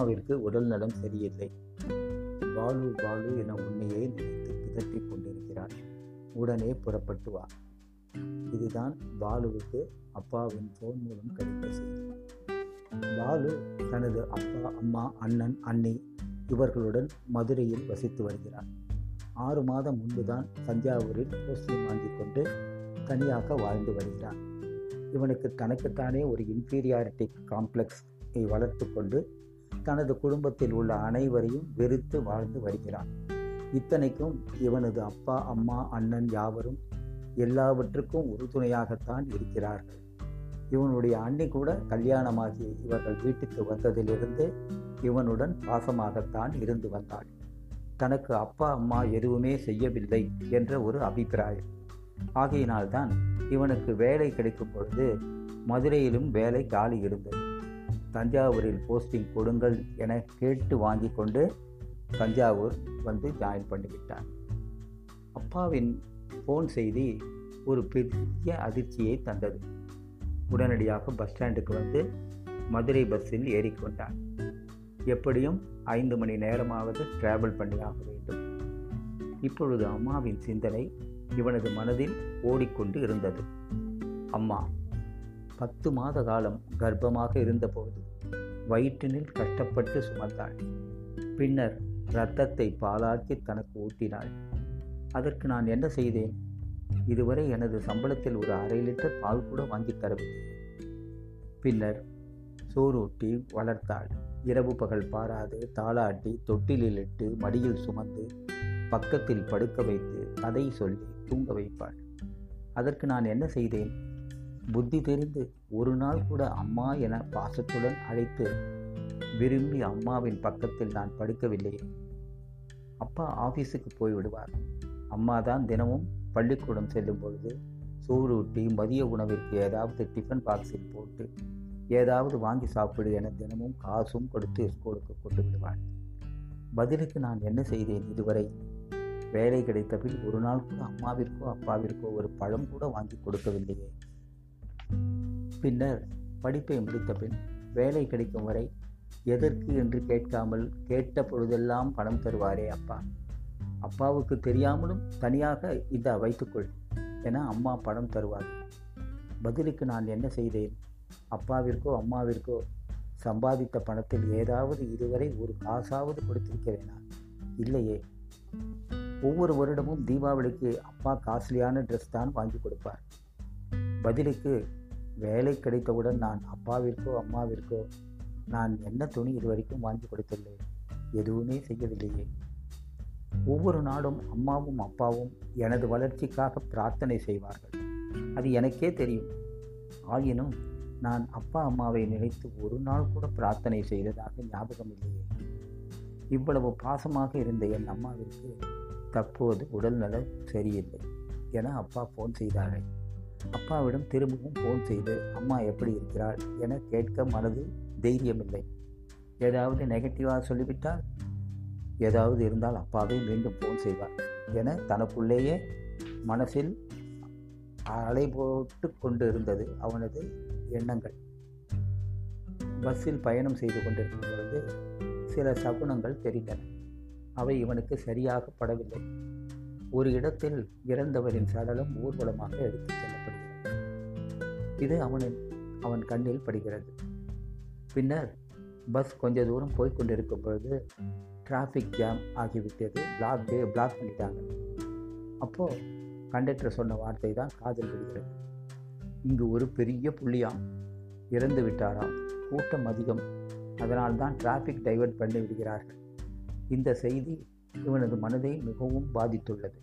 அம்மாவிற்கு உடல் நலம் சரியில்லை. பாலு பாலு என உன்னையே நினைத்து பிதற்றிக் கொண்டிருக்கிறார் உடனே புறப்பட்டு வா. இதுதான் பாலுவுக்கு அப்பாவின் ஃபோன் மூலம் கிடைத்த செய்தி. பாலு தனது அப்பா அம்மா அண்ணன் அண்ணி இவர்களுடன் மதுரையில் வசித்து வருகிறார். ஆறு மாதம் முன்புதான் தஞ்சாவூரில் போஸ்டிங் வாங்கி கொண்டு தனியாக வாழ்ந்து வருகிறார். இவனுக்கு தனக்குத்தானே ஒரு இன்ஃபீரியாரிட்டி காம்ப்ளெக்ஸை வளர்த்து கொண்டு தனது குடும்பத்தில் உள்ள அனைவரையும் வெறுத்து வாழ்ந்து வருகிறான். இத்தனைக்கும் இவனது அப்பா அம்மா அண்ணன் யாவரும் எல்லாவற்றுக்கும் உறுதுணையாகத்தான் இருக்கிறார்கள். இவனுடைய அண்ணி கூட கல்யாணமாகி இவர்கள் வீட்டுக்கு வந்ததிலிருந்து இவனுடன் பாசமாகத்தான் இருந்து வந்தாள். தனக்கு அப்பா அம்மா எதுவுமே செய்யவில்லை என்ற ஒரு அபிப்பிராயம். ஆகையினால்தான் இவனுக்கு வேலை கிடைக்கும் பொழுது மதுரையிலும் வேலை காலி இருந்தது. தஞ்சாவூரில் போஸ்டிங் கொடுங்கள் என கேட்டு வாங்கி கொண்டு தஞ்சாவூர் வந்து ஜாயின் பண்ணிவிட்டார். அப்பாவின் ஃபோன் செய்தி ஒரு பெரிய அதிர்ச்சியை தந்தது. உடனடியாக பஸ் ஸ்டாண்டுக்கு வந்து மதுரை பஸ்ஸில் ஏறிக்கொண்டான் எப்படியும் ஐந்து மணி நேரமாவது டிராவல் பண்ணியாக வேண்டும். இப்பொழுது அம்மாவின் சிந்தனை இவனது மனதில் ஓடிக்கொண்டு இருந்தது. அம்மா பத்து மாத காலம் கர்ப்பமாக இருந்தபோது வயிற்றினில் கஷ்டப்பட்டு சுமந்தாள். பின்னர் இரத்தத்தை பாலாக்கி தனக்கு ஊட்டினாள். அதற்கு நான் என்ன செய்தேன்? இதுவரை எனது சம்பளத்தில் ஒரு அரை லிட்டர் பால் கூட வாங்கி தரவில்லை. பின்னர் சோறூட்டி வளர்த்தாள். இரவு பகல் பாராது தாளாட்டி தொட்டிலில் இட்டு மடியில் சுமந்து பக்கத்தில் படுக்க வைத்து கதை சொல்லி தூங்க வைப்பாள். அதற்கு நான் என்ன செய்தேன்? புத்தி தெரிந்து ஒரு நாள் கூட அம்மா என பாசத்துடன் அழைத்து விரும்பி அம்மாவின் பக்கத்தில் நான் படுக்கவில்லை. அப்பா ஆஃபீஸுக்கு போய்விடுவார் அம்மா தான் தினமும் பள்ளிக்கூடம் செல்லும் பொழுது சோறு ஊட்டி மதிய உணவிற்கு ஏதாவது டிஃபன் பாக்ஸில் போட்டு ஏதாவது வாங்கி சாப்பிடு என தினமும் காசும் கொடுத்து ஸ்கூலுக்கு கொண்டு விடுவாள் பதிலுக்கு நான் என்ன செய்தேன் இதுவரை? வேலை கிடைத்தபின் ஒரு நாள் கூட அம்மாவிற்கோ அப்பாவிற்கோ ஒரு பழம் கூட வாங்கி கொடுக்கவில்லையே. பின்னர் படிப்பை முடித்த பின் வேலை கிடைக்கும் வரை எதற்கு என்று கேட்காமல் கேட்ட பொழுதெல்லாம் பணம் தருவாரே அப்பா. அப்பாவுக்கு தெரியாமலும் தனியாக இதை வைத்துக்கொள் என அம்மா பணம் தருவார். பதிலுக்கு நான் என்ன செய்தேன்? அப்பாவிற்கோ அம்மாவிற்கோ சம்பாதித்த பணத்தில் ஏதாவது இதுவரை ஒரு காசாவது கொடுத்திருக்கிறேனா இல்லையே. ஒவ்வொரு வருடமும் தீபாவளிக்கு அப்பா காஸ்ட்லியான ட்ரெஸ் தான் வாங்கி கொடுப்பார். பதிலுக்கு வேலை கிடைத்தவுடன் நான் அப்பாவிற்கோ அம்மாவிற்கோ நான் என்ன துணி இதுவரைக்கும் வாங்கி கொடுத்துள்ளேன்? எதுவுமே செய்யவில்லையே. ஒவ்வொரு நாளும் அம்மாவும் அப்பாவும் எனது வளர்ச்சிக்காக பிரார்த்தனை செய்வார்கள். அது எனக்கே தெரியும். ஆயினும் நான் அப்பா அம்மாவை நினைத்து ஒரு நாள் கூட பிரார்த்தனை செய்ததாக ஞாபகம் இல்லையே. இவ்வளவு பாசமாக இருந்த என் அம்மாவிற்கு தற்போது உடல்நலம் சரியில்லை என அப்பா ஃபோன் செய்தார்கள். அப்பாவிடம் திரும்பவும் ஃபோன் செய்து அம்மா எப்படி இருக்கிறாள்? என கேட்க மனது தைரியமில்லை. ஏதாவது நெகட்டிவாக சொல்லிவிட்டால்? ஏதாவது இருந்தால் அப்பாவே மீண்டும் ஃபோன் செய்வார் என தனக்குள்ளேயே மனசில் அலை போட்டு கொண்டு இருந்தது அவனது எண்ணங்கள். பஸ்ஸில் பயணம் செய்து கொண்டிருக்கும் பொழுது சில சகுனங்கள் தெரிந்தன. அவை இவனுக்கு சரியாக படவில்லை ஒரு இடத்தில் இறந்தவரின் சடலம் ஊர்வலமாக எடுத்துச் செல்லப்படுகிறது. இது அவனின் அவன் கண்ணில் படுகிறது. பின்னர் பஸ் கொஞ்ச தூரம் போய் கொண்டிருக்கும் பொழுது டிராஃபிக் ஜாம் ஆகிவிட்டது. பிளாக் பிளாக் பண்ணிட்டாங்க. அப்போது கண்டக்டர் சொன்ன வார்த்தை தான் காதல் விடுகிறது இங்கு ஒரு பெரிய புள்ளியாம் இறந்து விட்டாராம். கூட்டம் அதிகம். அதனால் தான் டிராஃபிக் டைவர்ட் பண்ணி விடுகிறார்கள். இந்த செய்தி இவனது மனதை மிகவும் பாதித்துள்ளது.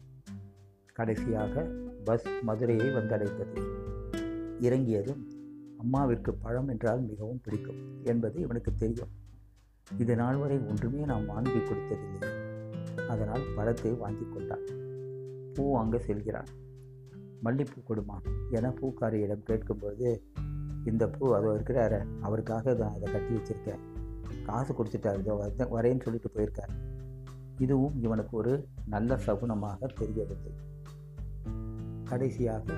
கடைசியாக பஸ் மதுரையை வந்தடைந்தது. இறங்கியதும் அம்மாவிற்கு பழம் என்றால் மிகவும் பிடிக்கும் என்பது இவனுக்கு தெரியும். இது நாள் வரை ஒன்றுமே நாம் வாங்கி கொடுத்ததில்லை. அதனால் பழத்தை வாங்கி கொண்டான். பூ வாங்க செல்கிறான். மல்லிப்பூ கொடுமா என பூக்காரியிடம் கேட்கும்போது இந்த பூ அதோ இருக்கிறார அவருக்காக தான் அதை கட்டி வச்சுருக்கேன். காசு கொடுத்துட்டாரு இதோ வரேன்னு சொல்லிட்டு போயிருக்கேன் இதுவும் இவனுக்கு ஒரு நல்ல சகுனமாக தெரியவில்லை கடைசியாக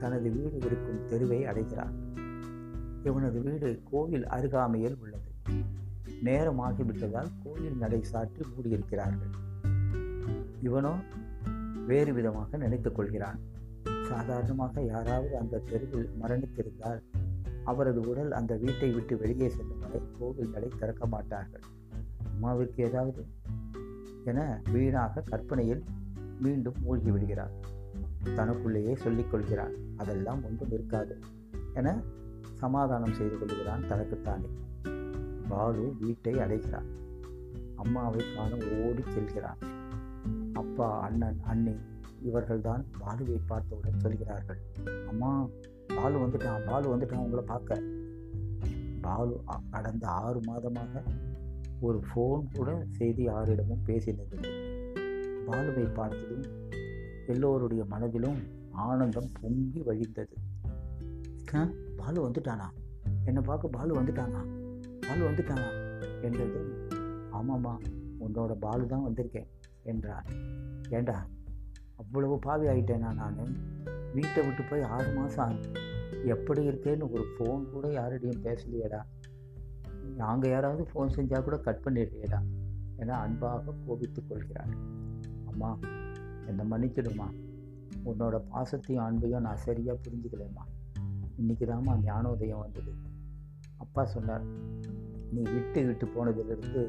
தனது வீடு இருக்கும் தெருவை அடைகிறான். இவனது வீடு கோவில் அருகாமையில் உள்ளது. நேரம் ஆகிவிட்டதால் கோயில் நடை சாற்றி மூடியிருக்கிறார்கள். இவனோ வேறு விதமாக நினைத்துக் கொள்கிறான். சாதாரணமாக யாராவது அந்த தெருவில் மரணித்திருந்தால் அவரது உடல் அந்த வீட்டை விட்டு வெளியே செல்லும் வரை கோவில் நடை திறக்க மாட்டார்கள் அம்மாவிற்கு ஏதாவது என வீணாக கற்பனையில் மீண்டும் மூழ்கி விடுகிறார் தனக்குள்ளேயே சொல்லிக் கொள்கிறான் அதெல்லாம் ஒன்றும் இருக்காது என சமாதானம் செய்து கொள்கிறான் தனக்குத்தானே. பாலு வீட்டை அடைகிறான் அம்மாவை காண ஓடி செல்கிறான். அப்பா அண்ணன் அண்ணி இவர்கள்தான் பாலுவை பார்த்தவுடன் சொல்கிறார்கள் அம்மா பாலு வந்துட்டான் பாலு வந்துட்டான் உங்களை பார்க்க. பாலு கடந்த ஆறு மாதமாக ஒரு ஃபோன் கூட செய்தி யாரிடமும் பேசினது பாலுவை பார்த்ததும் எல்லோருடைய மனதிலும் ஆனந்தம் பொங்கி வழிந்தது. பாலு வந்துட்டானா? என்னை பார்க்க பாலு வந்துட்டானா? பாலு வந்துட்டானா? என்றது ஆமாம்மா உன்னோட பாலு தான் வந்திருக்கேன் என்றார். ஏண்டா அவ்வளவு பாவி ஆயிட்டேனா நான்? வீட்டை விட்டு போய் ஆறு மாதம் ஆகும் எப்படி இருக்கேன்னு ஒரு ஃபோன் கூட யாரிடையும் பேசலையேடா. நாங்கள் யாராவது ஃபோன் செஞ்சால் கூட கட் பண்ணிடுறீடா என அன்பாக கோபித்து கொள்கிறார். அம்மா என்னை மன்னிச்சிடுமா உன்னோட பாசத்தையும் அன்பையும் நான் சரியாக புரிஞ்சுக்கலேம்மா. இன்றைக்கி தாம்மா ஞானோதயம் வந்தது. அப்பா சொன்னார் நீ விட்டு விட்டு போனதுலேருந்து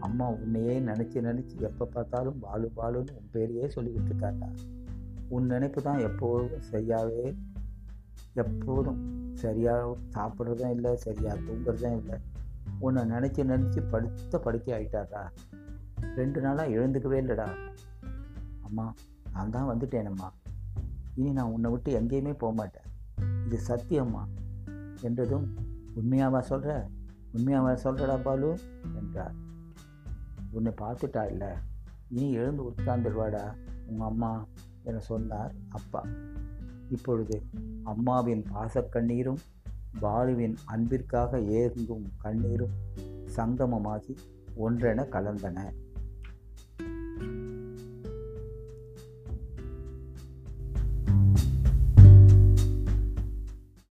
அம்மா உன்னையே நினச்சி நினச்சி எப்போ பார்த்தாலும் பாலு பாலுன்னு உன் பேரையே சொல்லிக்கிட்டு இருக்காண்டா உன் நினைப்பு தான் எப்போதும் சரியாகவே எப்போதும் சரியாக சாப்பிட்றதும் இல்லை சரியாக தூங்குறதும் இல்லை. உன்னை நினச்சி நினச்சி படுத்த படுக்கை ஆகிட்டாரா ரெண்டு நாளாக எழுந்துக்கவே இல்லைடா. அம்மா நான் தான் வந்துட்டேனம்மா. இனி நான் உன்னை விட்டு எங்கேயுமே போக மாட்டேன். இது சத்தியம்மா. என்றதும் உண்மையாவா சொல்கிற உண்மையாவா சொல்கிறடா பாலு என்றார். உன்னை பார்த்துட்டா இல்லை? இனி எழுந்து உட்கார்ந்துடுவாடா உங்கள் அம்மா என சொன்னார் அப்பா. இப்பொழுது அம்மாவின் பாசக்கண்ணீரும் பாலுவின் அன்பிற்காக ஏங்கும் கண்ணீரும் சங்கமமாகி ஒன்றென கலந்தன.